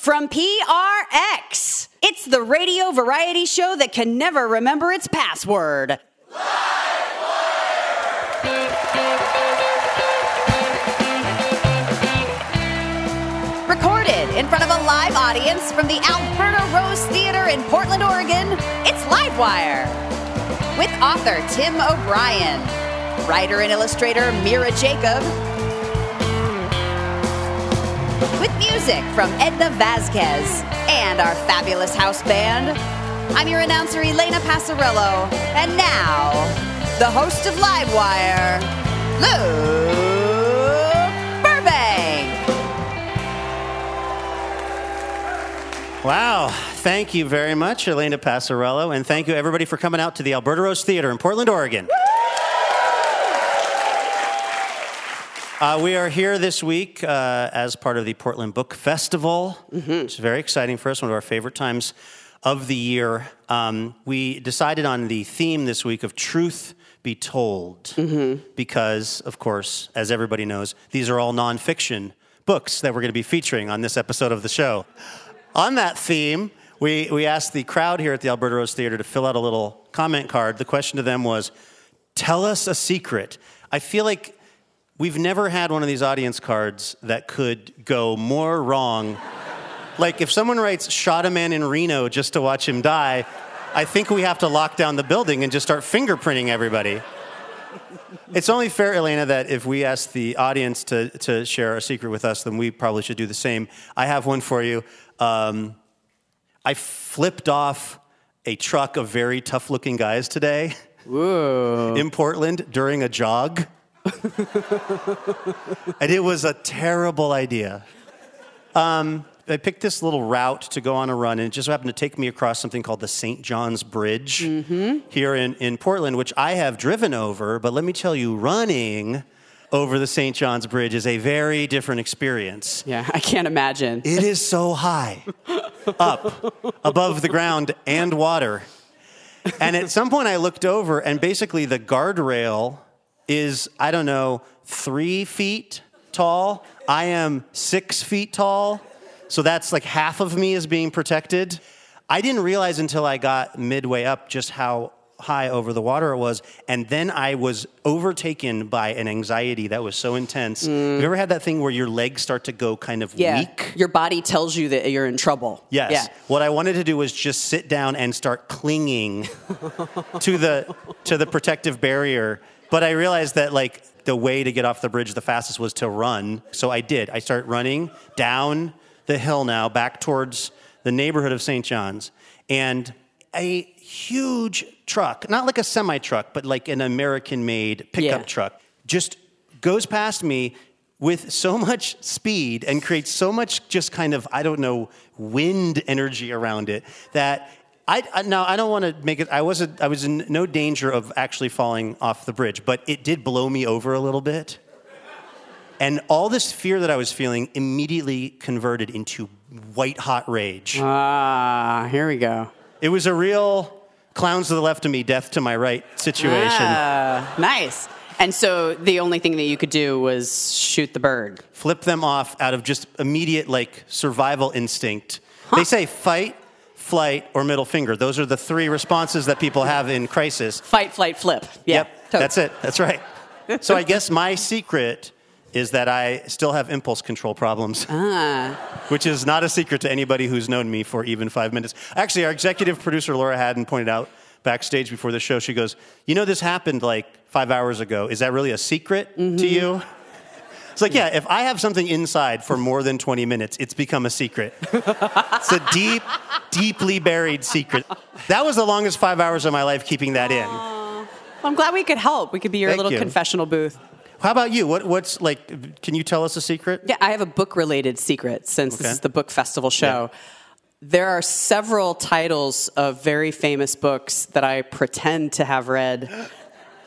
from PRX. It's the radio variety show that can never remember its password. Recorded in front of a live audience from the Alberta Rose Theater in Portland, Oregon, it's Livewire. With author Tim O'Brien, writer and illustrator Mira Jacob, with music from Edna Vazquez and our fabulous house band. I'm your announcer, Elena Passarello, and now, the host of Livewire, Burbank. Wow. Thank you very much, Elena Passarello, and thank you everybody for coming out to the Alberta Rose Theater in Portland, Oregon. Uh, we are here this week uh, as part of the Portland Book Festival. It's very exciting for us, one of our favorite times of the year. Um, we decided on the theme this week of truth be told, because, of course, as everybody knows, these are all nonfiction books that we're going to be featuring on this episode of the show. On that theme, we, we asked the crowd here at the Alberta Rose Theater to fill out a little comment card. The question to them was, Tell us a secret. I feel like we've never had one of these audience cards that could go more wrong. like, if someone writes, Shot a man in Reno just to watch him die, I think we have to lock down the building and just start fingerprinting everybody. It's only fair, Elena, that if we ask the audience to, to share a secret with us, then we probably should do the same. I have one for you. Um, I flipped off a truck of very tough looking guys today in Portland during a jog. and it was a terrible idea. Um, I picked this little route to go on a run, and it just happened to take me across something called the St. John's Bridge here in, in Portland, which I have driven over. But let me tell you, running over the St. John's Bridge is a very different experience. Yeah, I can't imagine. It is so high up above the ground and water. And at some point, I looked over, and basically, the guardrail is, I don't know, three feet tall. I am six feet tall. So that's like half of me is being protected. I didn't realize until I got midway up just how high over the water it was. And then I was overtaken by an anxiety that was so intense. Mm. Have you ever had that thing where your legs start to go kind of Yeah, weak? your body tells you that you're in trouble. Yes. Yeah. What I wanted to do was just sit down and start clinging to the to the protective barrier. But I realized that like the way to get off the bridge the fastest was to run. So I did. I start running down the hill now back towards the neighborhood of St. John's. And a huge truck, not like a semi truck, but like an American made pickup Yeah. truck, just goes past me with so much speed and creates so much just kind of, I don't know, wind energy around it that I, I now I don't want to make it. I wasn't. I was in no danger of actually falling off the bridge, but it did blow me over a little bit. And all this fear that I was feeling immediately converted into white hot rage. Ah, here we go. It was a real clowns to the left of me, death to my right situation. Ah, nice. And so the only thing that you could do was shoot the bird. Flip them off out of just immediate like survival instinct. They say fight, flight, or middle finger. Those are the three responses that people have in crisis. Fight, flight, flip. Yeah. Yep, totally. that's it. That's right. so I guess my secret is that I still have impulse control problems, Ah. which is not a secret to anybody who's known me for even five minutes. Actually, our executive producer Laura Haddon pointed out backstage before the show. She goes, "You know, this happened like five hours ago. Is that really a secret to you?" It's like, yeah, if I have something inside for more than 20 minutes, it's become a secret. it's a deep, deeply buried secret. That was the longest five hours of my life keeping that in. I'm glad we could help. We could be your Thank little you. confessional booth. How about you? What, what's like, can you tell us a secret? Yeah, I have a book related secret since this is the book festival show. There are several titles of very famous books that I pretend to have read,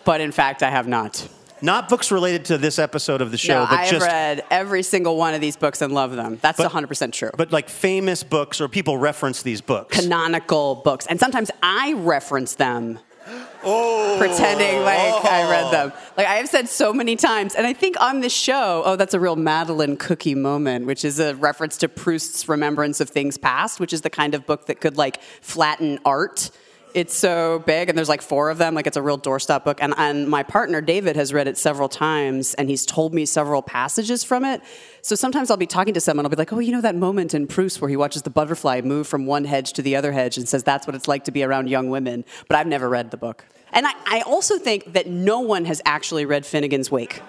but in fact I have not. Not books related to this episode of the show, no, but I have just read every single one of these books and love them. That's But- 100% true. but like famous books or people reference these books. Canonical books. And sometimes I reference them oh. pretending like I read them. Oh. Like I have said so many times, and I think on this show, oh, that's a real madeleine cookie moment, which is a reference to Proust's Remembrance of Things Past, which is the kind of book that could like flatten art. It's so big, and there's like four of them. Like it's a real doorstop book. And, and my partner David has read it several times, and he's told me several passages from it. So sometimes I'll be talking to someone, I'll be like, "Oh, you know that moment in Proust where he watches the butterfly move from one hedge to the other hedge and says that's what it's like to be around young women." But I've never read the book. And I, I also think that no one has actually read Finnegan's Wake.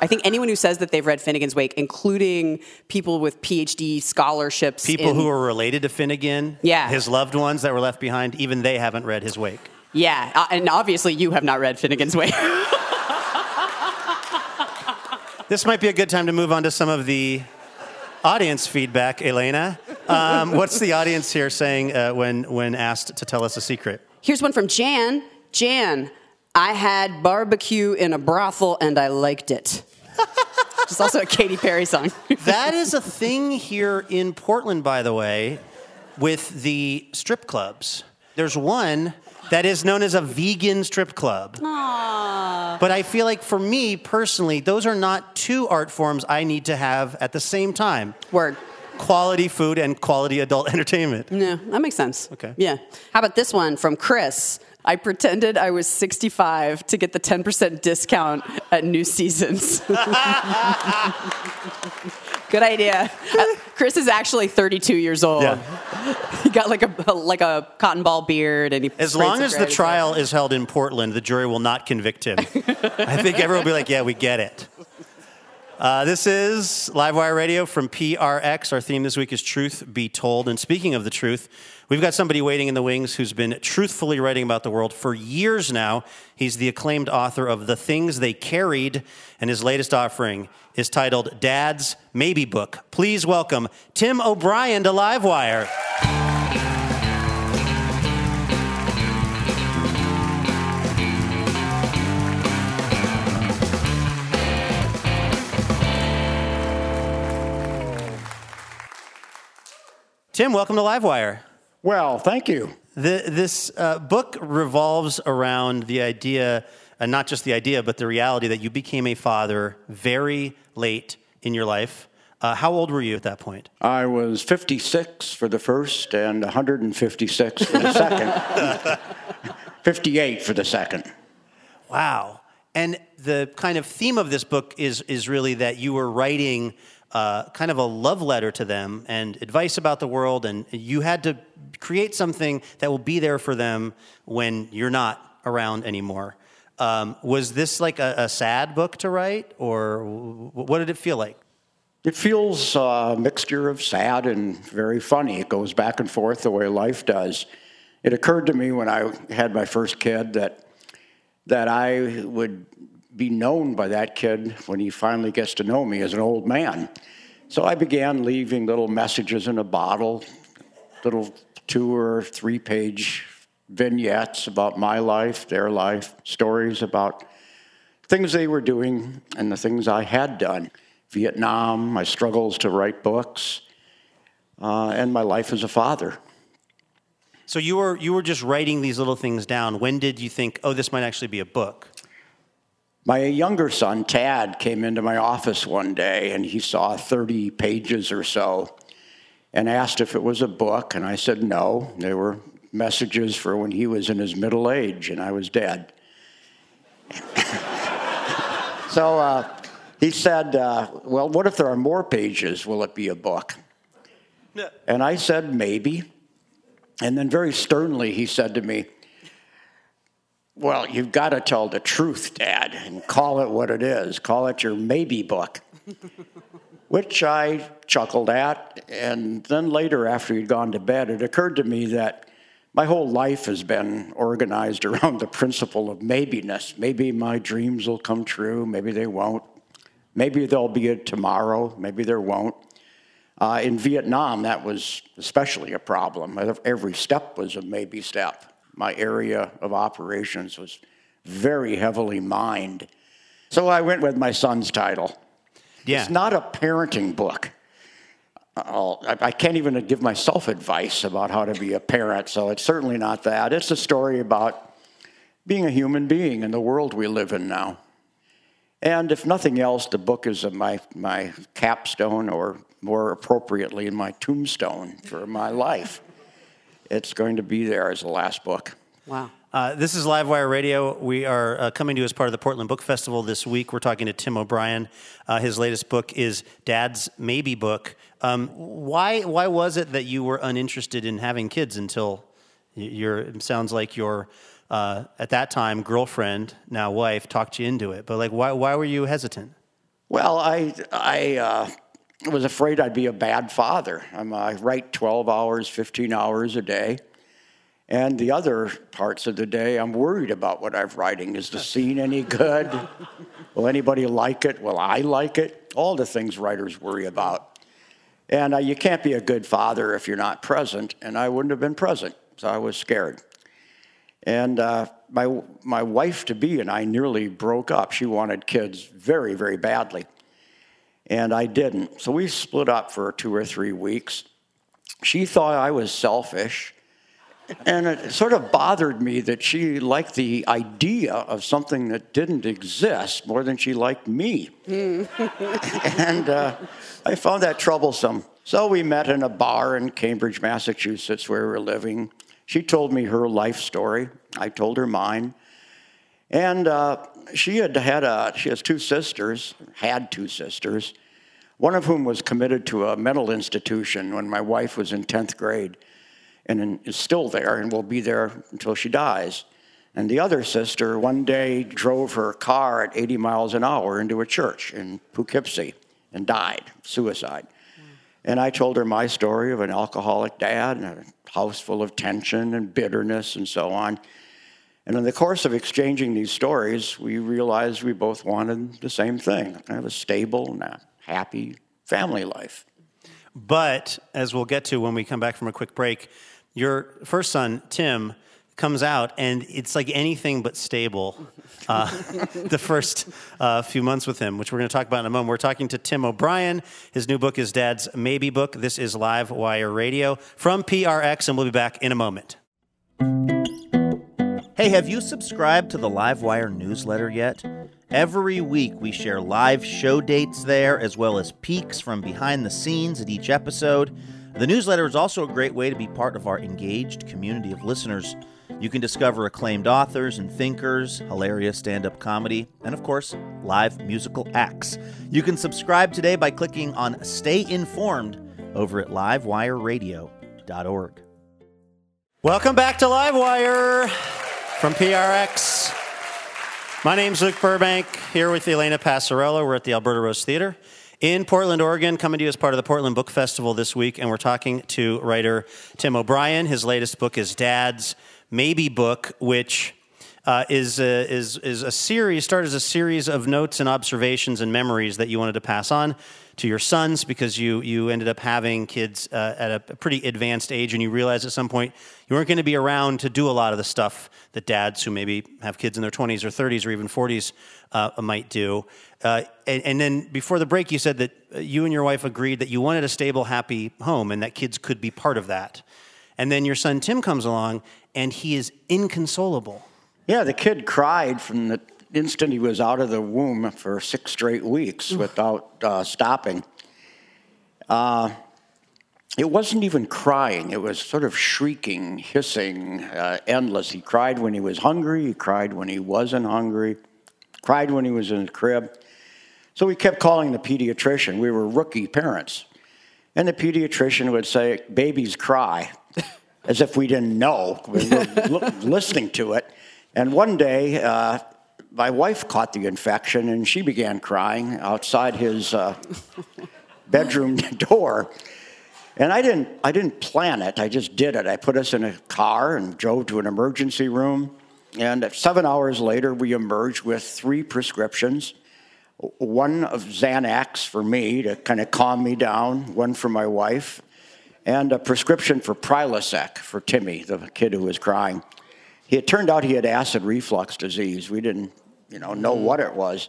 I think anyone who says that they've read Finnegan's Wake, including people with PhD scholarships, People in- who are related to Finnegan, Yeah. his loved ones that were left behind, even they haven't read his wake. yeah, uh, and obviously you have not read Finnegan's Wake. This might be a good time to move on to some of the audience feedback, Elena. Um, what's the audience here saying uh, when, when asked to tell us a secret? Here's one from Jan. Jan, I had barbecue in a brothel and I liked it. Which is also a Katy Perry song. That is a thing here in Portland, by the way, with the strip clubs. There's one that is known as a vegan strip club. Aww. But I feel like for me personally, those are not two art forms I need to have at the same time Word. quality food and quality adult entertainment. Yeah, that makes sense. Okay. Yeah. How about this one from Chris? I pretended I was 65 to get the 10% discount at New Seasons. Good idea. Uh, Chris is actually 32 years old. Yeah. He got like a like a cotton ball beard, and he. As long as the gray in his hair. trial is held in Portland, the jury will not convict him. I think everyone will be like, yeah, we get it. Uh, this is Livewire Radio from PRX. Our theme this week is Truth Be Told. And speaking of the truth, we've got somebody waiting in the wings who's been truthfully writing about the world for years now. He's the acclaimed author of The Things They Carried, and his latest offering is titled Dad's Maybe Book. Please welcome Tim O'Brien to Livewire. Tim, welcome to Livewire. Well, thank you. The, this uh, book revolves around the idea, and not just the idea, but the reality that you became a father very late in your life. Uh, how old were you at that point? I was 56 for the first and 156 for the second. 58 for the second. Wow. And the kind of theme of this book is, is really that you were writing uh, kind of a love letter to them and advice about the world, and you had to create something that will be there for them when you're not around anymore. Um, was this like a, a sad book to write, or w- what did it feel like? It feels uh, a mixture of sad and very funny. It goes back and forth the way life does. It occurred to me when I had my first kid that that I would be known by that kid when he finally gets to know me as an old man. So I began leaving little messages in a bottle, little two or three page vignettes about my life, their life, stories about things they were doing and the things I had done. Vietnam, my struggles to write books, uh, and my life as a father. So you were you were just writing these little things down. When did you think, oh, this might actually be a book? My younger son, Tad, came into my office one day and he saw 30 pages or so and asked if it was a book. And I said no. They were messages for when he was in his middle age and I was dead. so uh, he said, uh, Well, what if there are more pages? Will it be a book? And I said, Maybe. And then very sternly, he said to me, well, you've got to tell the truth, Dad, and call it what it is. Call it your maybe book. Which I chuckled at. And then later, after he'd gone to bed, it occurred to me that my whole life has been organized around the principle of maybiness. Maybe my dreams will come true, maybe they won't. Maybe there'll be a tomorrow, maybe there won't. Uh, in Vietnam, that was especially a problem. Every step was a maybe step. My area of operations was very heavily mined. So I went with my son's title. Yeah. It's not a parenting book. I'll- I can't even give myself advice about how to be a parent, so it's certainly not that. It's a story about being a human being in the world we live in now. And if nothing else, the book is my, my capstone, or more appropriately, my tombstone for my life. It's going to be there as the last book. Wow. Uh, this is Livewire Radio. We are uh, coming to you as part of the Portland Book Festival this week. We're talking to Tim O'Brien. Uh, his latest book is Dad's Maybe Book. Um, why, why was it that you were uninterested in having kids until your, it sounds like your, uh, at that time, girlfriend, now wife, talked you into it? But like, why, why were you hesitant? Well, I, I uh, was afraid I'd be a bad father. I'm, I write 12 hours, 15 hours a day. And the other parts of the day, I'm worried about what I'm writing. Is the scene any good? Will anybody like it? Will I like it? All the things writers worry about. And uh, you can't be a good father if you're not present, and I wouldn't have been present, so I was scared. And uh, my, my wife to be and I nearly broke up. She wanted kids very, very badly. And I didn't. So we split up for two or three weeks. She thought I was selfish and it sort of bothered me that she liked the idea of something that didn't exist more than she liked me. and uh, I found that troublesome. So we met in a bar in Cambridge, Massachusetts, where we were living. She told me her life story. I told her mine. And uh, she had had a, she has two sisters, had two sisters, one of whom was committed to a mental institution when my wife was in 10th grade and is still there and will be there until she dies. And the other sister one day drove her car at 80 miles an hour into a church in Poughkeepsie and died, suicide. Mm. And I told her my story of an alcoholic dad and a house full of tension and bitterness and so on. And in the course of exchanging these stories, we realized we both wanted the same thing have a stable and a happy family life. But as we'll get to when we come back from a quick break, your first son, Tim, comes out and it's like anything but stable uh, the first uh, few months with him, which we're going to talk about in a moment. We're talking to Tim O'Brien. His new book is Dad's Maybe Book. This is Live Wire Radio from PRX, and we'll be back in a moment. Hey, have you subscribed to the Livewire newsletter yet? Every week we share live show dates there, as well as peeks from behind the scenes at each episode. The newsletter is also a great way to be part of our engaged community of listeners. You can discover acclaimed authors and thinkers, hilarious stand up comedy, and of course, live musical acts. You can subscribe today by clicking on Stay Informed over at livewireradio.org. Welcome back to Livewire from PRX. My name's Luke Burbank, here with Elena Passarello. We're at the Alberta Rose Theater in Portland, Oregon, coming to you as part of the Portland Book Festival this week. And we're talking to writer Tim O'Brien. His latest book is Dad's Maybe Book, which uh, is, a, is, is a series, started as a series of notes and observations and memories that you wanted to pass on to your sons because you, you ended up having kids uh, at a pretty advanced age and you realized at some point you weren't going to be around to do a lot of the stuff that dads who maybe have kids in their 20s or 30s or even 40s uh, might do. Uh, and, and, then before the break, you said that uh, you and your wife agreed that you wanted a stable, happy home and that kids could be part of that. And then your son Tim comes along and he is inconsolable. Yeah, the kid cried from the instant he was out of the womb for six straight weeks without uh, stopping. Uh, it wasn't even crying, it was sort of shrieking, hissing, uh, endless. He cried when he was hungry, he cried when he wasn't hungry, cried when he was in the crib. So we kept calling the pediatrician. We were rookie parents. And the pediatrician would say, Babies cry, as if we didn't know. We were listening to it. And one day, uh, my wife caught the infection and she began crying outside his uh, bedroom door. And I didn't, I didn't plan it, I just did it. I put us in a car and drove to an emergency room. And seven hours later, we emerged with three prescriptions one of Xanax for me to kind of calm me down, one for my wife, and a prescription for Prilosec for Timmy, the kid who was crying. It turned out he had acid reflux disease. We didn't, you know, know mm. what it was.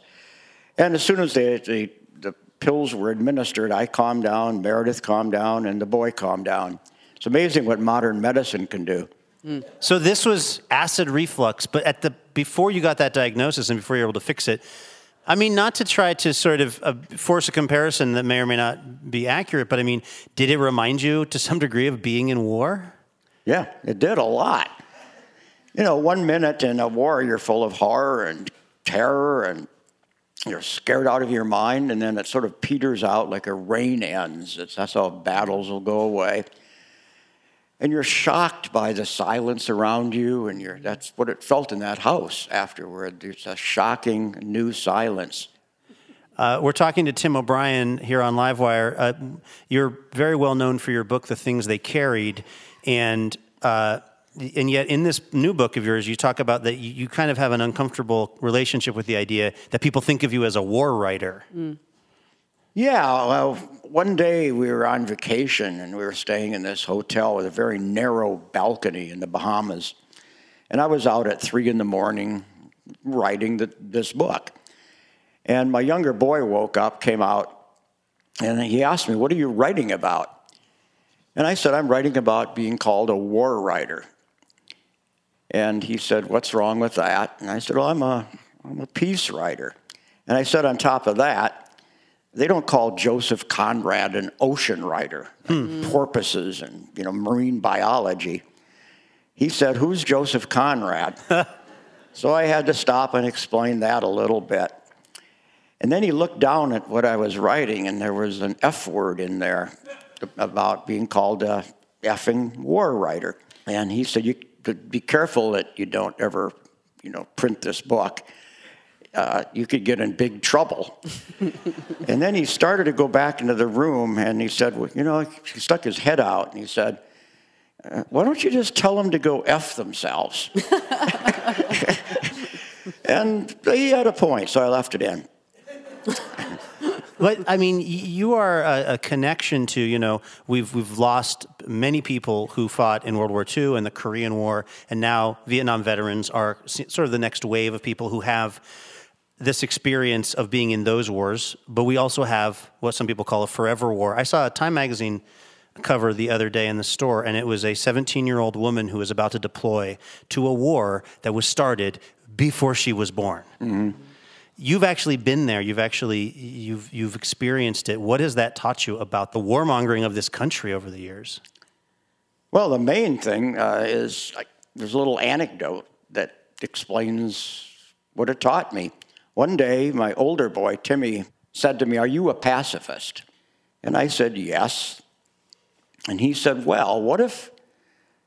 And as soon as the, the, the pills were administered, I calmed down, Meredith calmed down, and the boy calmed down. It's amazing what modern medicine can do. Mm. So this was acid reflux, but at the before you got that diagnosis and before you were able to fix it, I mean, not to try to sort of uh, force a comparison that may or may not be accurate, but I mean, did it remind you to some degree of being in war? Yeah, it did a lot. You know, one minute in a war, you're full of horror and terror and you're scared out of your mind, and then it sort of peters out like a rain ends. It's, that's how battles will go away. And you're shocked by the silence around you, and you're, that's what it felt in that house afterward. There's a shocking new silence. Uh, we're talking to Tim O'Brien here on Livewire. Uh, you're very well known for your book, The Things They Carried, and uh, and yet in this new book of yours, you talk about that you, kind of have an uncomfortable relationship with the idea that people think of you as a war writer. Mm. Yeah, well, one day we were on vacation and we were staying in this hotel with a very narrow balcony in the Bahamas. And I was out at three in the morning writing the, this book. And my younger boy woke up, came out, and he asked me, What are you writing about? And I said, I'm writing about being called a war writer. And he said, What's wrong with that? And I said, Well, I'm a, I'm a peace writer. And I said, On top of that, they don't call Joseph Conrad an ocean writer, hmm. porpoises and you know marine biology. He said, "Who's Joseph Conrad?" so I had to stop and explain that a little bit. And then he looked down at what I was writing, and there was an F word in there about being called a effing war writer. And he said, "You be careful that you don't ever, you know, print this book." uh, you could get in big trouble. and then he started to go back into the room and he said, well, you know, he stuck his head out and he said, uh, why don't you just tell them to go F themselves? and he had a point, so I left it in. But I mean, you are a, a, connection to you know we've we've lost many people who fought in World War II and the Korean War, and now Vietnam veterans are sort of the next wave of people who have this experience of being in those wars, but we also have what some people call a forever war. I saw a Time magazine cover the other day in the store, and it was a 17 year old woman who was about to deploy to a war that was started before she was born. Mm-hmm. You've actually been there. You've actually you've you've experienced it. What has that taught you about the warmongering of this country over the years? Well, the main thing uh, is there's a little anecdote that explains what it taught me. One day, my older boy, Timmy, said to me, Are you a pacifist? And I said, Yes. And he said, Well, what if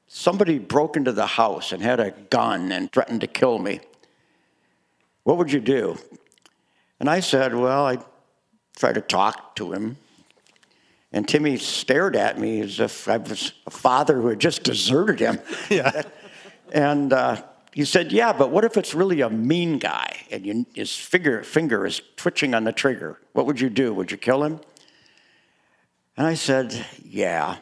somebody broke into the house and had a gun and threatened to kill me? What would you do? And I said, Well, I'd try to talk to him. And Timmy stared at me as if I was a father who had just deserted him. Yeah. and uh, he said, Yeah, but what if it's really a mean guy and you, his finger, finger is twitching on the trigger? What would you do? Would you kill him? And I said, Yeah,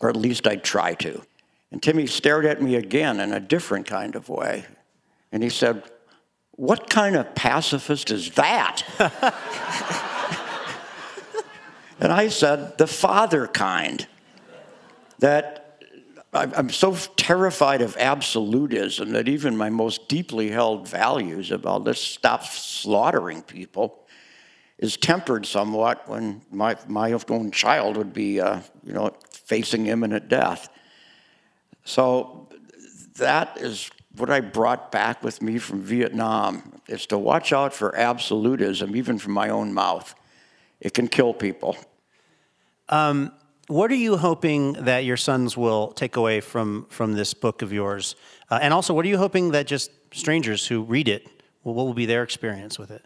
or at least I'd try to. And Timmy stared at me again in a different kind of way. And he said, What kind of pacifist is that? and I said, The father kind. That I'm so terrified of absolutism that even my most deeply held values about let's stop slaughtering people is tempered somewhat when my, my own child would be, uh, you know, facing imminent death. So that is what I brought back with me from Vietnam is to watch out for absolutism, even from my own mouth. It can kill people. Um, what are you hoping that your sons will take away from from this book of yours? Uh, and also, what are you hoping that just strangers who read it, what will be their experience with it?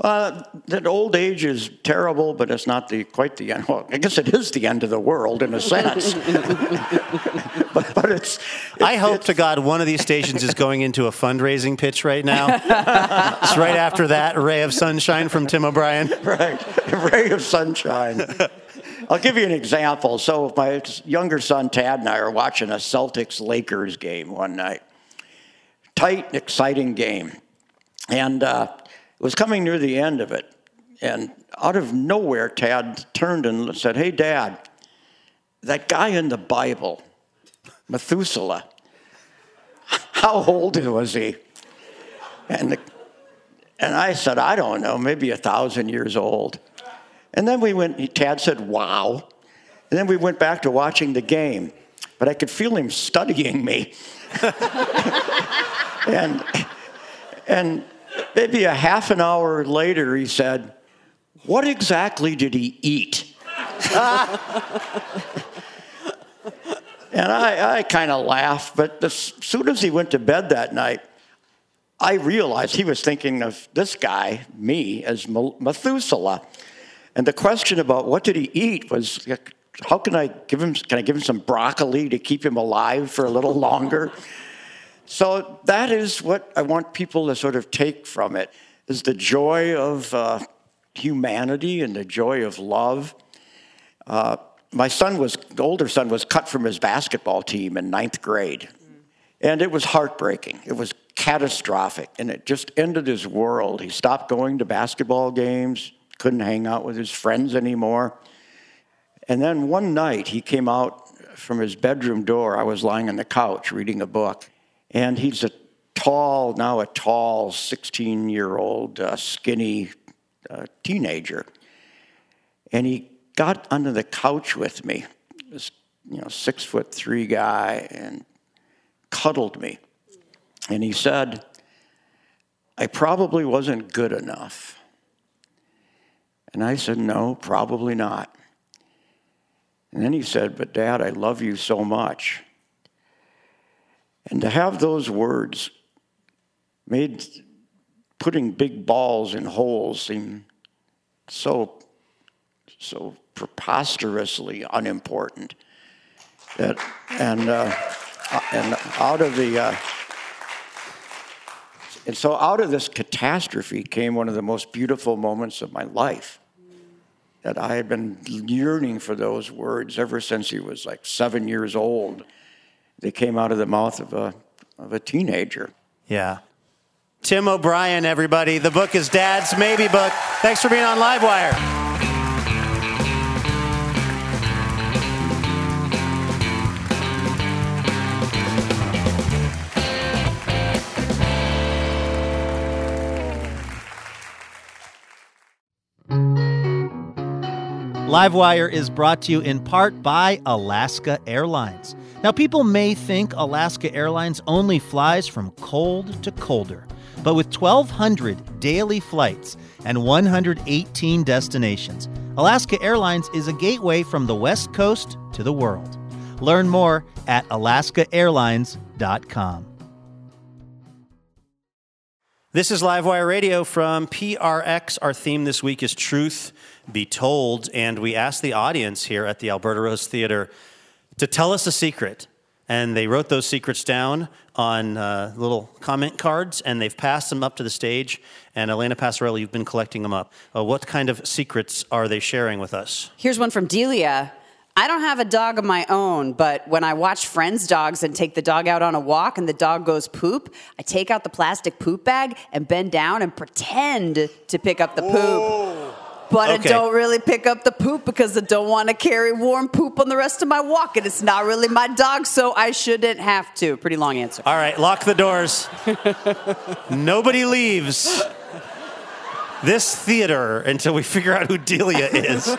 Uh, that old age is terrible, but it's not the quite the end. Well, I guess it is the end of the world in a sense. but, but, it's, I hope it's, to God one of these stations is going into a fundraising pitch right now. it's right after that, ray of sunshine from Tim O'Brien. Right, ray of sunshine. I'll give you an example. So, my younger son Tad and I are watching a Celtics Lakers game one night. Tight, exciting game. And uh, it was coming near the end of it. And out of nowhere, Tad turned and said, Hey, Dad, that guy in the Bible, Methuselah, How old was he? And, the, and I said, I don't know, maybe a thousand years old. And then we went, Tad said, wow. And then we went back to watching the game. But I could feel him studying me. and, and maybe a half an hour later, he said, What exactly did he eat? and I, I kind of laughed, but as soon as he went to bed that night, I realized he was thinking of this guy, me, as Methuselah. And the question about what did he eat was, how can I give him? Can I give him some broccoli to keep him alive for a little longer? so that is what I want people to sort of take from it: is the joy of uh, humanity and the joy of love. Uh, my son was, older son was cut from his basketball team in ninth grade. And it was heartbreaking. It was catastrophic. And it just ended his world. He stopped going to basketball games, couldn't hang out with his friends anymore. And then one night he came out from his bedroom door. I was lying on the couch reading a book. And he's a tall, now a tall 16 year old, uh, skinny uh, teenager. And he got under the couch with me, this you know, six foot three guy, and cuddled me. And he said, I probably wasn't good enough. And I said, No, probably not. And then he said, But dad, I love you so much. And to have those words made putting big balls in holes seem so, so preposterously unimportant. And, uh, and out of the, uh, and so out of this catastrophe came one of the most beautiful moments of my life. That I had been yearning for those words ever since he was like seven years old. They came out of the mouth of a, of a teenager. Yeah. Tim O'Brien, everybody. The book is Dad's Maybe Book. Thanks for being on Livewire. Livewire is brought to you in part by Alaska Airlines. Now, people may think Alaska Airlines only flies from cold to colder, but with 1,200 daily flights and 118 destinations, Alaska Airlines is a gateway from the West Coast to the world. Learn more at alaskaairlines.com. This is Livewire Radio from PRX. Our theme this week is Truth Be Told, and we asked the audience here at the Alberta Rose Theater to tell us a secret. And they wrote those secrets down on uh, little comment cards, and they've passed them up to the stage. And Elena Passarello, you've been collecting them up. Uh, what kind of secrets are they sharing with us? Here's one from Delia. I don't have a dog of my own, but when I watch friends' dogs and take the dog out on a walk and the dog goes poop, I take out the plastic poop bag and bend down and pretend to pick up the poop. Whoa. But okay. I don't really pick up the poop because I don't want to carry warm poop on the rest of my walk, and it's not really my dog, so I shouldn't have to. Pretty long answer. All right, lock the doors. Nobody leaves this theater until we figure out who Delia is.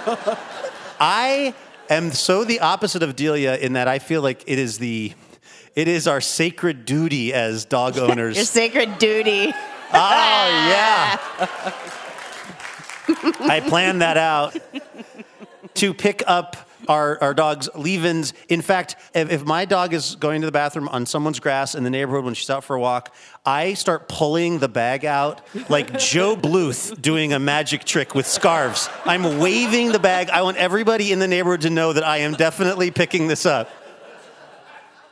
I am so the opposite of Delia in that I feel like it is the it is our sacred duty as dog owners. Your sacred duty. Oh yeah. I planned that out to pick up our, our dog's leave-ins. In fact, if, if, my dog is going to the bathroom on someone's grass in the neighborhood when she's out for a walk, I start pulling the bag out like Gob Bluth doing a magic trick with scarves. I'm waving the bag. I want everybody in the neighborhood to know that I am definitely picking this up.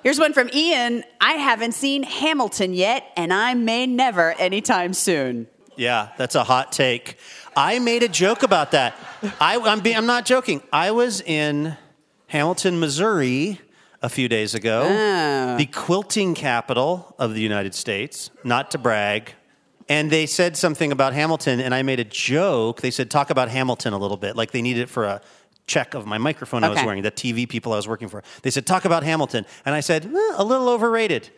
Here's one from Ian. I haven't seen Hamilton yet, and I may never anytime soon. Yeah, that's a hot take. I made a joke about that. I, am I'm not joking. I was in Hamilton, Missouri a few days ago, oh. the quilting capital of the United States, not to brag. And they said something about Hamilton, and I made a joke. They said, talk about Hamilton a little bit, like they needed it for a check of my microphone okay. I was wearing, the TV people I was working for. They said, talk about Hamilton. And I said, eh, a little overrated.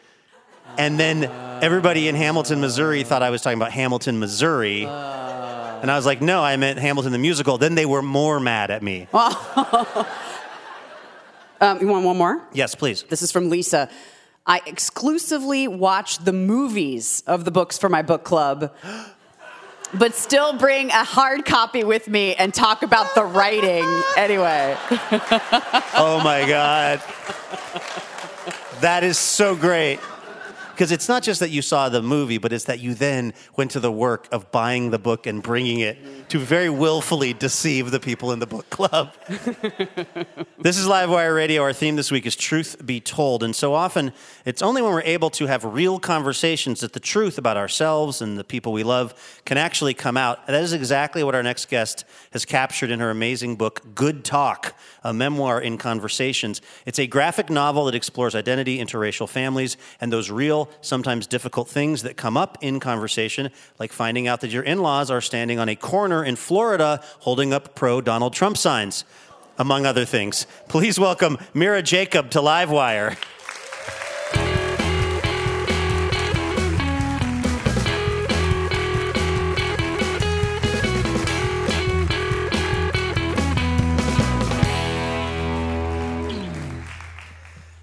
And then everybody in Hamilton, Missouri thought I was talking about Hamilton, Missouri. And I was like, no, I meant Hamilton the musical. Then they were more mad at me. Um, you want one more? Yes, please. This is from Lisa. I exclusively watch the movies of the books for my book club, but still bring a hard copy with me and talk about the writing anyway. Oh my God. That is so great. Because it's not just that you saw the movie, but it's that you then went to the work of buying the book and bringing it to very willfully deceive the people in the book club. this is Livewire Radio. Our theme this week is Truth Be Told. And so often, it's only when we're able to have real conversations that the truth about ourselves and the people we love can actually come out. And that is exactly what our next guest has captured in her amazing book, Good Talk, a memoir in conversations. It's a graphic novel that explores identity, interracial families, and those real, sometimes difficult things that come up in conversation, like finding out that your in laws are standing on a corner in Florida holding up pro Donald Trump signs, among other things. Please welcome Mira Jacob to Livewire.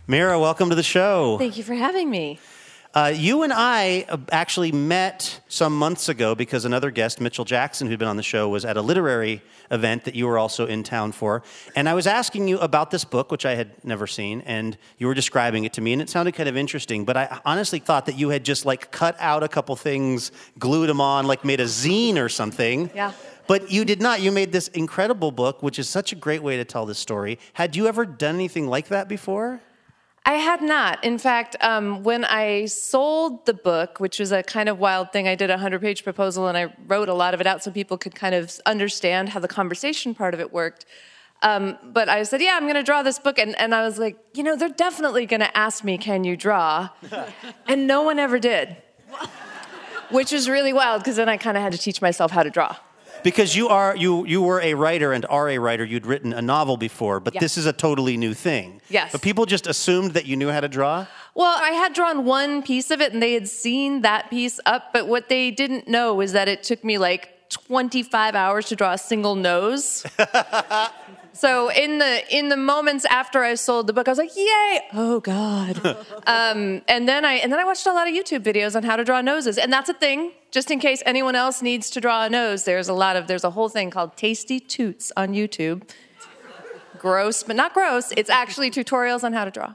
Mira, welcome to the show. Thank you for having me. Uh, you and I uh, actually met some months ago because another guest, Mitchell Jackson, who'd been on the show, was at a literary event that you were also in town for. And I was asking you about this book, which I had never seen, and you were describing it to me, and it sounded kind of interesting. But I honestly thought that you had just like cut out a couple things, glued them on, like made a zine or something. Yeah. But you did not. You made this incredible book, which is such a great way to tell this story. Had you ever done anything like that before? I had not. In fact, um, when I sold the book, which was a kind of wild thing, I did a 100 page proposal and I wrote a lot of it out so people could kind of understand how the conversation part of it worked. Um, but I said, Yeah, I'm going to draw this book. And, and I was like, You know, they're definitely going to ask me, Can you draw? and no one ever did, which was really wild because then I kind of had to teach myself how to draw. Because you are you you were a writer and are a writer. You'd written a novel before, but Yeah. this is a totally new thing. Yes. But people just assumed that you knew how to draw. Well, I had drawn one piece of it and they had seen that piece up, but what they didn't know was that it took me like 25 hours to draw a single nose. so in the in the moments after I sold the book, I was like, "Yay! Oh God!" um, and then I and then I watched a lot of YouTube videos on how to draw noses, and that's a thing. Just in case anyone else needs to draw a nose, there's a lot of there's a whole thing called Tasty Toots on YouTube. Gross, but not gross. It's actually tutorials on how to draw.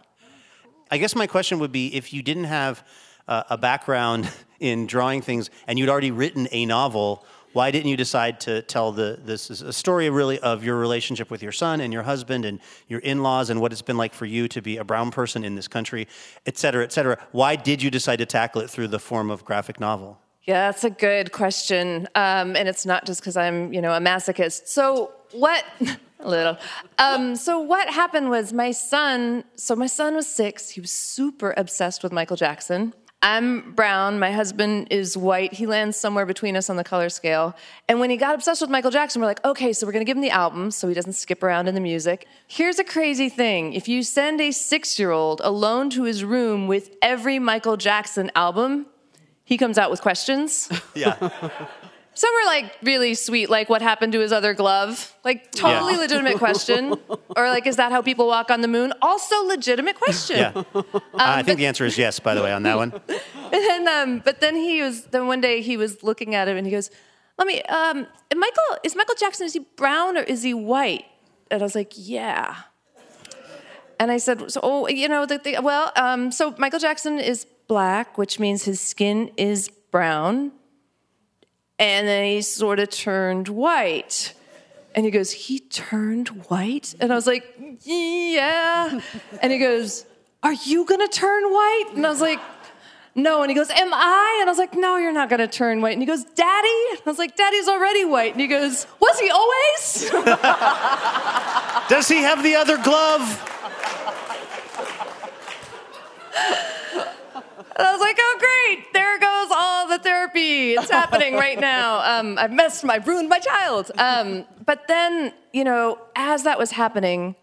I guess my question would be if you didn't have uh, a background in drawing things and you'd already written a novel, why didn't you decide to tell the this is a story really of your relationship with your son and your husband and your in-laws and what it's been like for you to be a brown person in this country, et cetera, et cetera. Why did you decide to tackle it through the form of graphic novel? Yeah, that's a good question, um, and it's not just because I'm, you know, a masochist. So what? a little. Um, so what happened was my son. So my son was six. He was super obsessed with Michael Jackson. I'm brown. My husband is white. He lands somewhere between us on the color scale. And when he got obsessed with Michael Jackson, we're like, okay, so we're going to give him the album so he doesn't skip around in the music. Here's a crazy thing if you send a six year old alone to his room with every Michael Jackson album, he comes out with questions. Yeah. Some are like really sweet, like what happened to his other glove? Like totally Yeah. legitimate question. Or like, is that how people walk on the moon? Also legitimate question. yeah. I think the answer is yes, by the way, on that one. And then, um, but then he was. Then one day he was looking at him and he goes, "Let me. Um, Michael is Michael Jackson. Is he brown or is he white?" And I was like, "Yeah." And I said, "So, oh, you know, the, the, well, um, so Michael Jackson is black, which means his skin is brown, and then he sort of turned white." And he goes, "He turned white?" And I was like, "Yeah." And he goes, "Are you gonna turn white?" And I was like. No, and he goes, Am I? And I was like, No, you're not gonna turn white. And he goes, Daddy? And I was like, Daddy's already white. And he goes, Was he always? Does he have the other glove? And I was like, Oh, great. There goes the therapy. It's happening right now. Um, I've messed my, ruined my child. Um, but then, you know, as that was happening,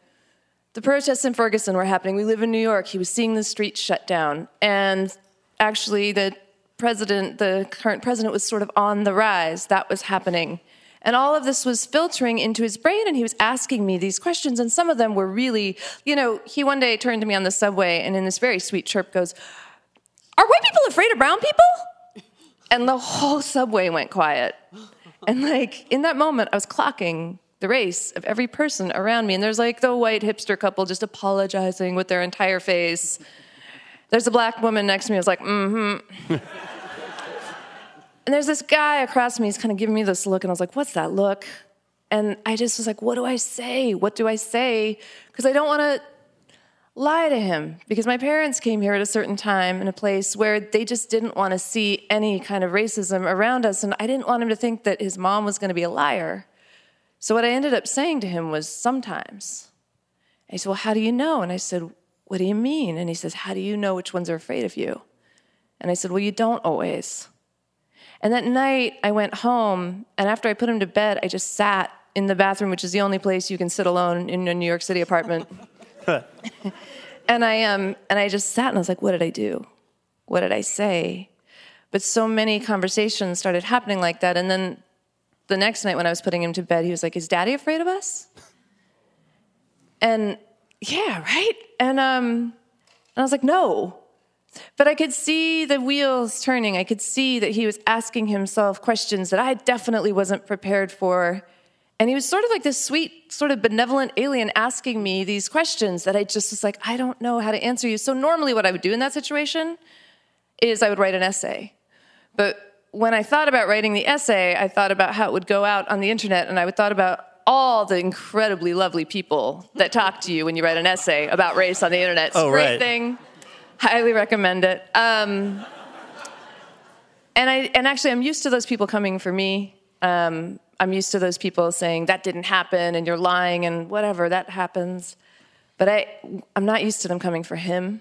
the protests in Ferguson were happening. We live in New York. He was seeing the streets shut down. And actually the president, the current president, was sort of on the rise. That was happening. And all of this was filtering into his brain, and he was asking me these questions. And some of them were really, you know, he one day turned to me on the subway and in this very sweet chirp goes, Are white people afraid of brown people? And the whole subway went quiet. And like in that moment, I was clocking the race of every person around me. And there's like the white hipster couple just apologizing with their entire face. There's a black woman next to me. Was like, mm hmm. and there's this guy across from me. He's kind of giving me this look. And I was like, what's that look? And I just was like, what do I say? What do I say? Because I don't want to lie to him. Because my parents came here at a certain time in a place where they just didn't want to see any kind of racism around us. And I didn't want him to think that his mom was going to be a liar. So what I ended up saying to him was, sometimes. And he said, well, how do you know? And I said, what do you mean? And he says, How do you know which ones are afraid of you? And I said, Well, you don't always. And that night, I went home, and after I put him to bed, I just sat in the bathroom, which is the only place you can sit alone in a New York City apartment. and I um, and I just sat and I was like, What did I do? What did I say? But so many conversations started happening like that. And then the next night when I was putting him to bed, he was like, Is daddy afraid of us? And yeah, right? And, um, and I was like, no. But I could see the wheels turning. I could see that he was asking himself questions that I definitely wasn't prepared for. And he was sort of like this sweet, sort of benevolent alien asking me these questions that I just was like, I don't know how to answer you. So, normally, what I would do in that situation is I would write an essay. But when I thought about writing the essay, I thought about how it would go out on the internet, and I would thought about all the incredibly lovely people that talk to you when you write an essay about race on the internet. It's oh, great right. thing. Highly recommend it. Um, and I and actually, I'm used to those people coming for me. Um, I'm used to those people saying that didn't happen and you're lying and whatever that happens. But I, I'm not used to them coming for him.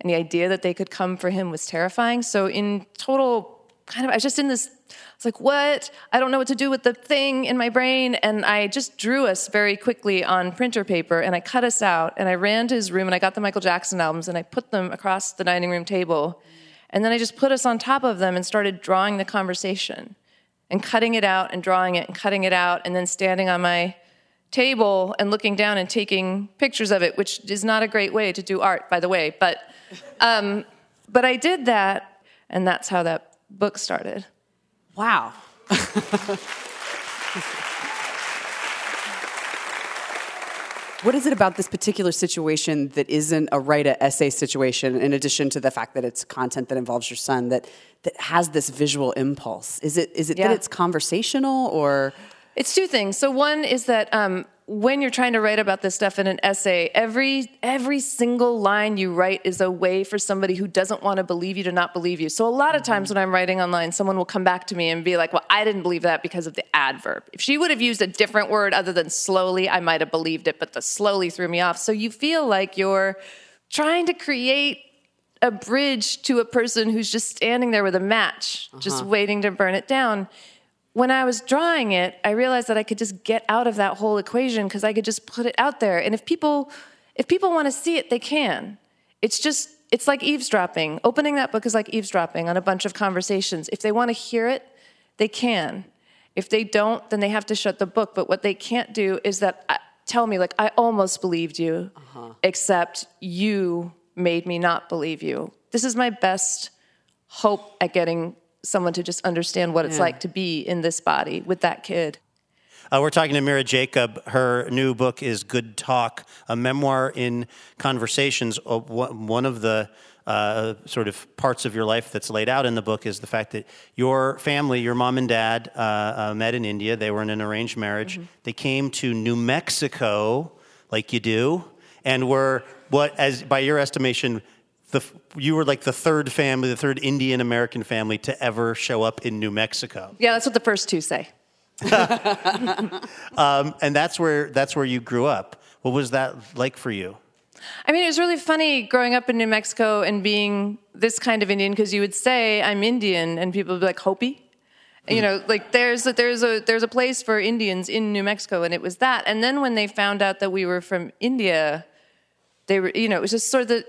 And the idea that they could come for him was terrifying. So in total, kind of, I was just in this I was like, what? I don't know what to do with the thing in my brain. And I just drew us very quickly on printer paper and I cut us out and I ran to his room and I got the Michael Jackson albums and I put them across the dining room table. And then I just put us on top of them and started drawing the conversation and cutting it out and drawing it and cutting it out and then standing on my table and looking down and taking pictures of it, which is not a great way to do art, by the way. But, um, but I did that, and that's how that book started. Wow. what is it about this particular situation that isn't a write a essay situation in addition to the fact that it's content that involves your son that that has this visual impulse is it is it Yeah. that it's conversational or It's two things. So one is that um, when you're trying to write about this stuff in an essay, every every single line you write is a way for somebody who doesn't want to believe you to not believe you. So a lot of times when I'm writing online, someone will come back to me and be like, "Well, I didn't believe that because of the adverb. If she would have used a different word other than slowly, I might have believed it, but the slowly threw me off." So you feel like you're trying to create a bridge to a person who's just standing there with a match, just waiting to burn it down. When I was drawing it, I realized that I could just get out of that whole equation because I could just put it out there. And if people if people want to see it, they can. It's just it's like eavesdropping. Opening that book is like eavesdropping on a bunch of conversations. If they want to hear it, they can. If they don't, then they have to shut the book. But what they can't do is that uh, tell me like I almost believed you, except you made me not believe you. This is my best hope at getting someone to just understand what it's Yeah. like to be in this body with that kid. Uh, we're talking to Mira Jacob. Her new book is Good Talk, a memoir in conversations. Uh, one one of the uh, sort of parts of your life that's laid out in the book is the fact that your family, your mom and dad, uh, uh, met in India. They were in an arranged marriage. They came to New Mexico, like you do, and were what, as by your estimation, the, you were like the third family, the third Indian American family to ever show up in New Mexico. Yeah, that's what the first two say. Um, and that's where that's where you grew up. What was that like for you? I mean, it was really funny growing up in New Mexico and being this kind of Indian because you would say I'm Indian and people would be like Hopi. You mm. know, like there's a, there's a there's a place for Indians in New Mexico, and it was that. And then when they found out that we were from India, they were you know it was just sort of the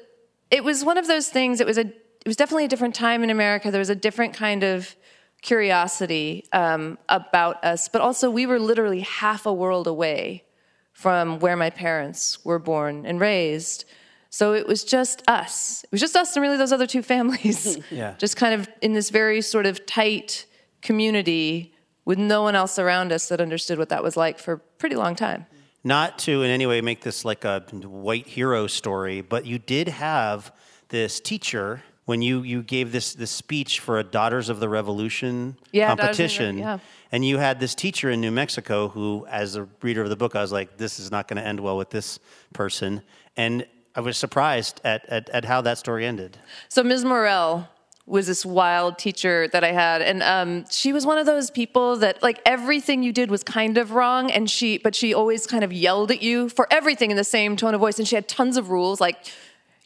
it was one of those things. It was a it was definitely a different time in America. There was a different kind of curiosity um, about us, but also we were literally half a world away from where my parents were born and raised. So it was just us. It was just us and really those other two families. Yeah. Just kind of in this very sort of tight community with no one else around us that understood what that was like for a pretty long time. Not to in any way make this like a white hero story, but you did have this teacher when you, you gave this, this speech for a Daughters of the Revolution Yeah, the- competition. yeah. And you had this teacher in New Mexico who, as a reader of the book, I was like, this is not going to end well with this person. And I was surprised at, at, at how that story ended. So Ms. Morell was this wild teacher that I had, and um, she was one of those people that like everything you did was kind of wrong, and she but she always kind of yelled at you for everything in the same tone of voice, and she had tons of rules like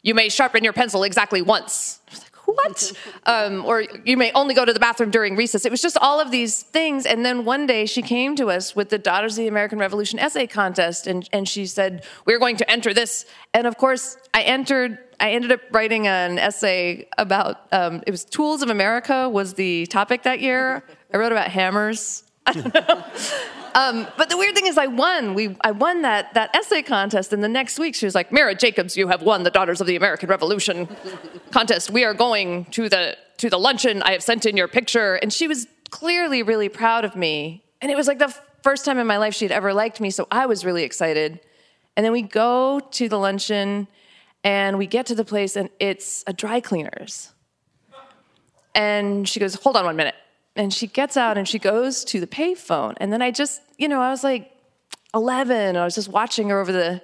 you may sharpen your pencil exactly once. I what? um, or you may only go to the bathroom during recess. It was just all of these things. And then one day she came to us with the Daughters of the American Revolution essay contest, and, and she said, We're going to enter this. And of course, I entered. I ended up writing an essay about um, it was tools of America was the topic that year. I wrote about hammers. Um, but the weird thing is, I won. We, I won that, that essay contest, and the next week she was like, "Mira Jacobs, you have won the Daughters of the American Revolution contest. We are going to the to the luncheon. I have sent in your picture." And she was clearly really proud of me, and it was like the first time in my life she'd ever liked me. So I was really excited. And then we go to the luncheon, and we get to the place, and it's a dry cleaners. And she goes, Hold on one minute. And she gets out and she goes to the payphone. And then I just, you know, I was like 11. I was just watching her over the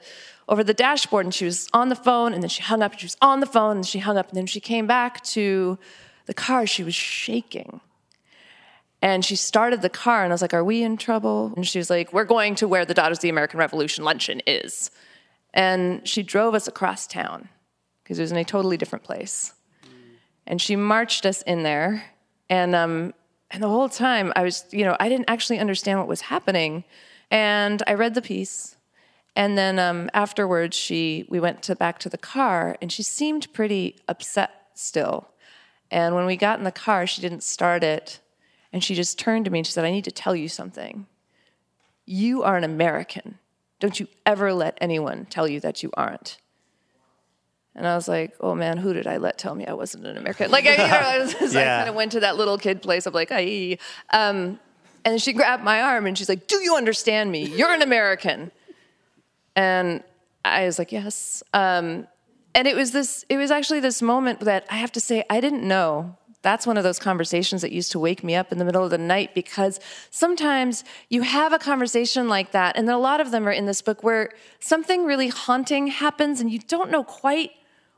over the dashboard and she was on the phone and then she hung up and she was on the phone and she hung up and then she came back to the car. She was shaking. And she started the car and I was like, Are we in trouble? And she was like, We're going to where the Daughters of the American Revolution luncheon is. And she drove us across town because it was in a totally different place and she marched us in there and um and the whole time i was you know i didn't actually understand what was happening. And i read the piece. And then um, afterwards she we went to back to the car and she seemed pretty upset still. And when we got in the car she didn't start it. And she just turned to me and she said i need to tell you something. You are an american. Don't you ever let anyone tell you that you aren't and I was like, oh man, who did I let tell me I wasn't an American? Like, I, you know, I, was, I Yeah. kind of went to that little kid place of like, aye. Um, and she grabbed my arm and she's like, do you understand me? You're an American. And I was like, yes. Um, and it was this, it was actually this moment that I have to say, I didn't know. That's one of those conversations that used to wake me up in the middle of the night because sometimes you have a conversation like that, and a lot of them are in this book where something really haunting happens and you don't know quite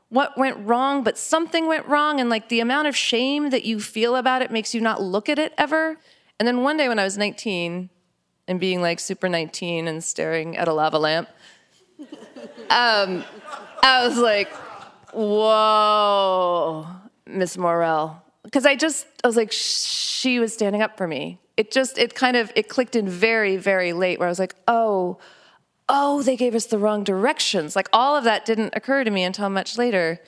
what went wrong, but something went wrong, and like the amount of shame that you feel about it makes you not look at it ever. And then one day when I was 19 and being like super 19 and staring at a lava lamp, um, I was like, whoa, Miss Morell. Because I just, I was like, she was standing up for me. It just, it kind of, it clicked in very, very late where I was like, oh, oh, they gave us the wrong directions. Like all of that didn't occur to me until much later.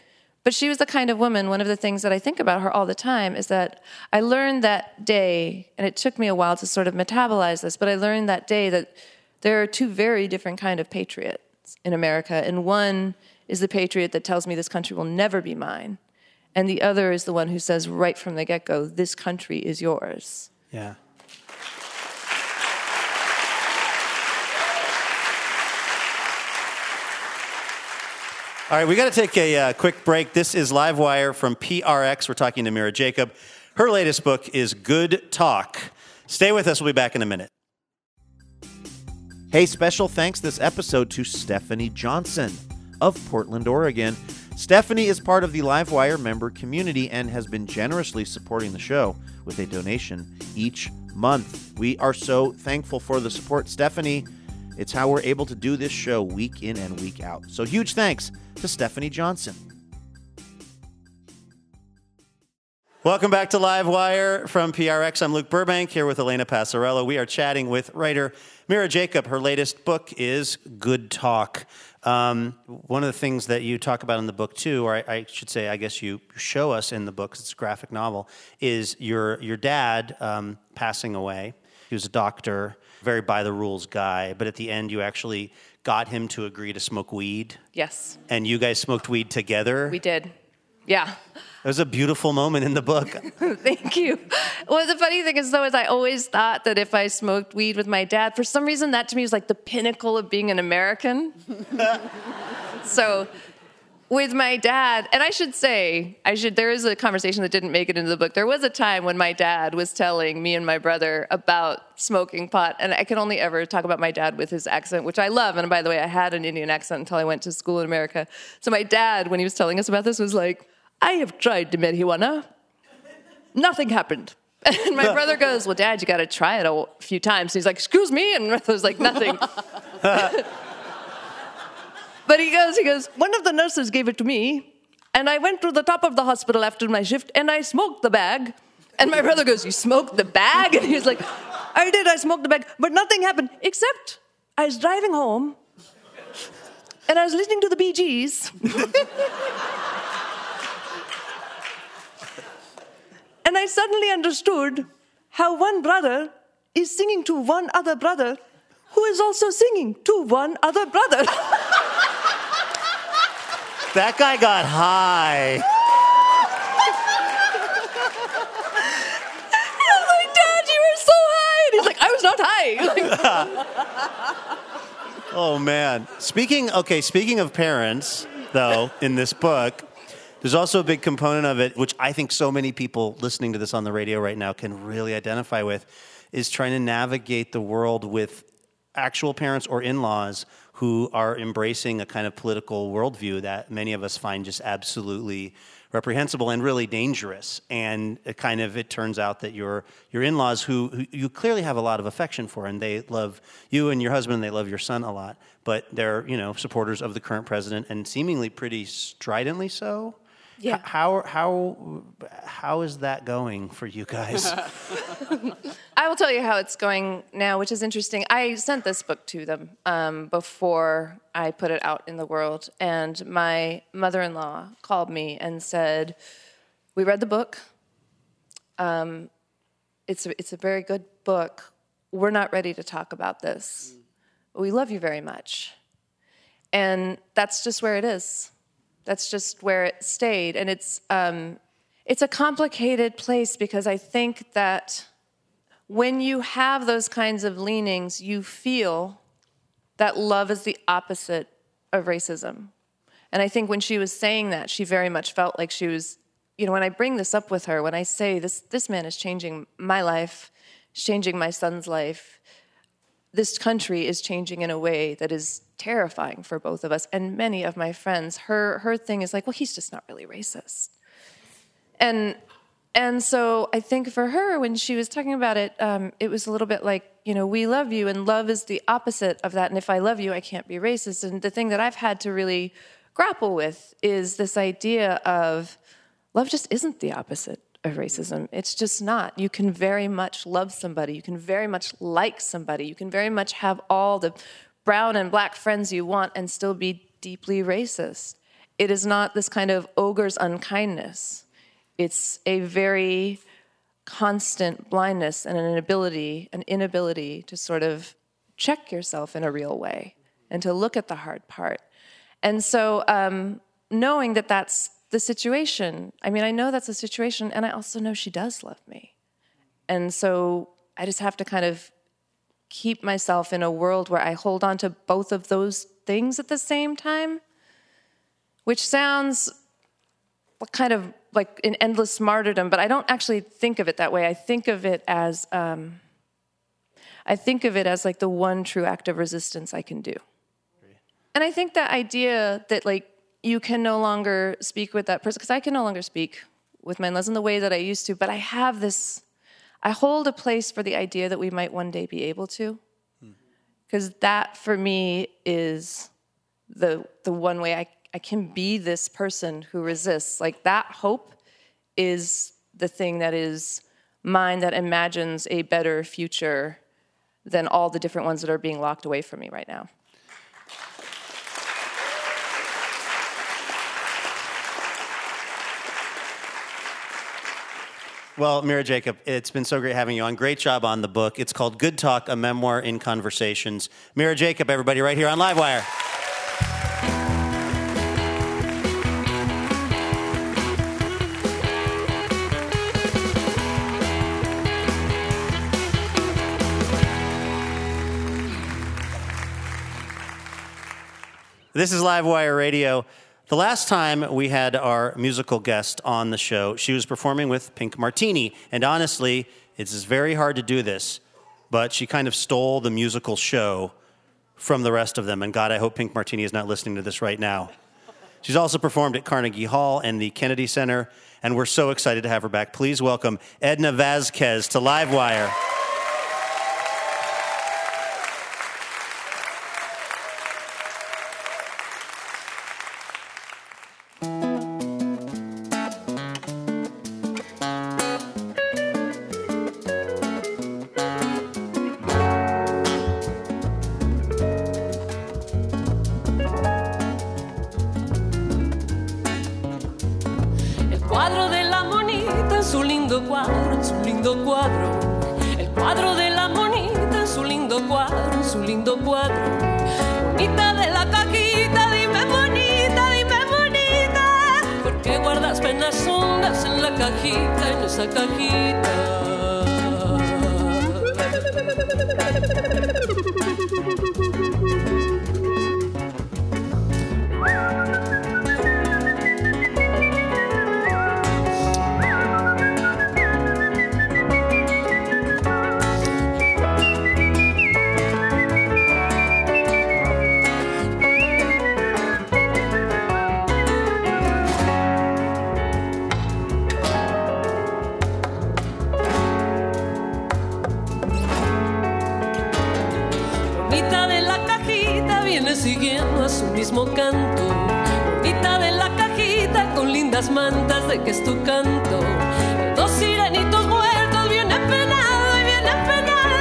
But she was the kind of woman, one of the things that I think about her all the time is that I learned that day, and it took me a while to sort of metabolize this, but I learned that day that there are two very different kind of patriots in America. And one is the patriot that tells me this country will never be mine. And the other is the one who says right from the get go, this country is yours. Yeah. All right, we got to take a uh, quick break. This is Livewire from PRX. We're talking to Mira Jacob. Her latest book is Good Talk. Stay with us. We'll be back in a minute. Hey, special thanks this episode to Stephanie Johnson of Portland, Oregon. Stephanie is part of the Livewire member community and has been generously supporting the show with a donation each month. We are so thankful for the support, Stephanie. It's how we're able to do this show week in and week out. So, huge thanks to Stephanie Johnson. Welcome back to Livewire from PRX. I'm Luke Burbank here with Elena Passarello. We are chatting with writer Mira Jacob. Her latest book is Good Talk. Um, one of the things that you talk about in the book too, or I, I should say, I guess you show us in the book, it's a graphic novel, is your your dad um, passing away. He was a doctor, very by the rules guy, but at the end, you actually got him to agree to smoke weed, Yes, and you guys smoked weed together. we did. Yeah. It was a beautiful moment in the book. Thank you. Well, the funny thing is, though, is I always thought that if I smoked weed with my dad, for some reason, that to me was like the pinnacle of being an American. so, with my dad, and I should say, I should. There is a conversation that didn't make it into the book. There was a time when my dad was telling me and my brother about smoking pot, and I can only ever talk about my dad with his accent, which I love. And by the way, I had an Indian accent until I went to school in America. So my dad, when he was telling us about this, was like, "I have tried the marijuana." nothing happened. And my brother goes, Well, Dad, you got to try it a few times. He's like, Excuse me. And I was like, Nothing. but he goes, He goes, One of the nurses gave it to me. And I went to the top of the hospital after my shift and I smoked the bag. And my brother goes, You smoked the bag? And he's like, I did. I smoked the bag. But nothing happened except I was driving home and I was listening to the Bee Gees. And I suddenly understood how one brother is singing to one other brother who is also singing to one other brother. that guy got high. I was like, Dad, you were so high. And he's like, I was not high. Like, Oh man. Speaking okay, speaking of parents, though, in this book, there's also a big component of it, which I think so many people listening to this on the radio right now can really identify with, is trying to navigate the world with actual parents or in-laws who are embracing a kind of political worldview that many of us find just absolutely reprehensible and really dangerous. And it kind of it turns out that your your in-laws who, who you clearly have a lot of affection for and they love you and your husband, they love your son a lot, but they're, you know, supporters of the current president and seemingly pretty stridently so. Yeah. How how how is that going for you guys? I will tell you how it's going now, which is interesting. I sent this book to them um, before I put it out in the world, and my mother in law called me and said, We read the book. Um, it's, a, it's a very good book. We're not ready to talk about this. We love you very much. And that's just where it is. That's just where it stayed. And it's, um, it's a complicated place because I think that when you have those kinds of leanings, you feel that love is the opposite of racism. And I think when she was saying that, she very much felt like she was, you know, when I bring this up with her, when I say this, this man is changing my life, changing my son's life, this country is changing in a way that is terrifying for both of us and many of my friends. Her her thing is like, well, he's just not really racist. And and so I think for her, when she was talking about it, um, it was a little bit like, you know, we love you, and love is the opposite of that. And if I love you, I can't be racist. And the thing that I've had to really grapple with is this idea of love just isn't the opposite of racism. It's just not. You can very much love somebody, you can very much like somebody, you can very much have all the brown and black friends you want and still be deeply racist. It is not this kind of ogre's unkindness. It's a very constant blindness and an inability, an inability to sort of check yourself in a real way and to look at the hard part. And so, um, knowing that that's the situation, I mean, I know that's the situation, and I also know she does love me. And so, I just have to kind of keep myself in a world where I hold on to both of those things at the same time, which sounds kind of like an endless martyrdom, but I don't actually think of it that way. I think of it as um, I think of it as like the one true act of resistance I can do. And I think that idea that like you can no longer speak with that person because I can no longer speak with my in the way that I used to, but I have this I hold a place for the idea that we might one day be able to. Hmm. Because that for me is the the one way I, I can be this person who resists. Like that hope is the thing that is mine that imagines a better future than all the different ones that are being locked away from me right now. Well, Mira Jacob, it's been so great having you on. Great job on the book. It's called Good Talk, a memoir in conversations. Mira Jacob, everybody, right here on Livewire. This is Livewire Radio. The last time we had our musical guest on the show, she was performing with Pink Martini. And honestly, it's very hard to do this, but she kind of stole the musical show from the rest of them. And God, I hope Pink Martini is not listening to this right now. She's also performed at Carnegie Hall and the Kennedy Center, and we're so excited to have her back. Please welcome Edna Vazquez to Livewire. Su mismo canto. Bonita de la cajita con lindas mantas de que es tu canto. Dos sirenitos muertos vienen penado y vienen penada.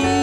De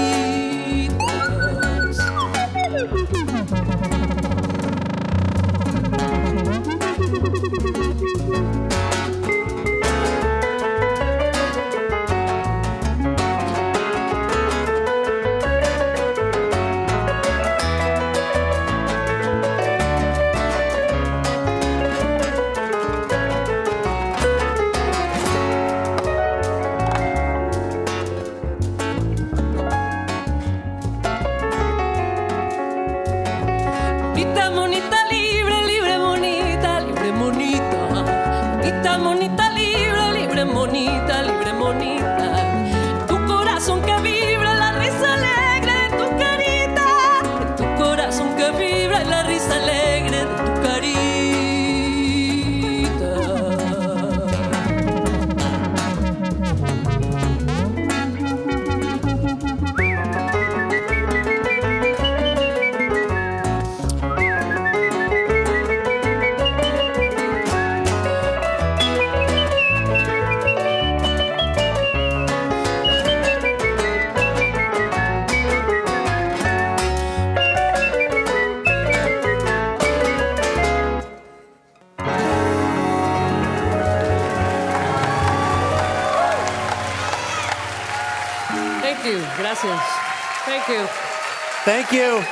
Thank you.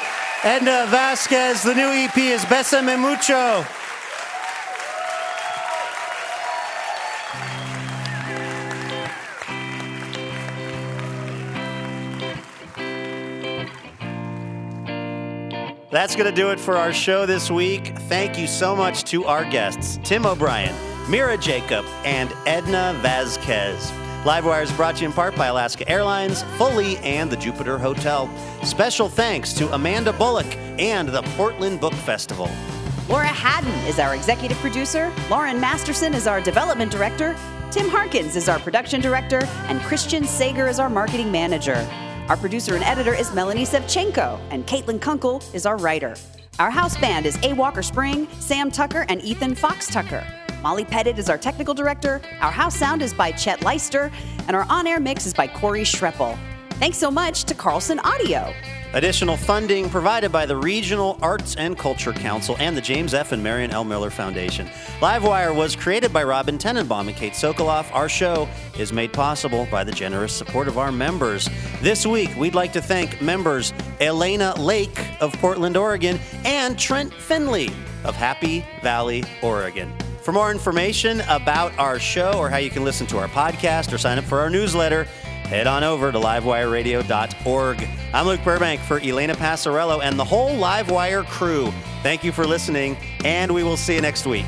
Edna Vazquez, the new EP is Besame Mucho. That's going to do it for our show this week. Thank you so much to our guests, Tim O'Brien, Mira Jacob, and Edna Vazquez. Livewire is brought to you in part by Alaska Airlines, Foley, and the Jupiter Hotel. Special thanks to Amanda Bullock and the Portland Book Festival. Laura Haddon is our executive producer. Lauren Masterson is our development director. Tim Harkins is our production director. And Christian Sager is our marketing manager. Our producer and editor is Melanie Sevcenko. And Caitlin Kunkel is our writer. Our house band is A. Walker Spring, Sam Tucker, and Ethan Fox Tucker. Molly Pettit is our technical director. Our house sound is by Chet Leister. And our on air mix is by Corey Schreppel. Thanks so much to Carlson Audio. Additional funding provided by the Regional Arts and Culture Council and the James F. and Marion L. Miller Foundation. Livewire was created by Robin Tenenbaum and Kate Sokoloff. Our show is made possible by the generous support of our members. This week, we'd like to thank members Elena Lake of Portland, Oregon, and Trent Finley of Happy Valley, Oregon. For more information about our show or how you can listen to our podcast or sign up for our newsletter, head on over to livewireradio.org. I'm Luke Burbank for Elena Passarello and the whole Livewire crew. Thank you for listening, and we will see you next week.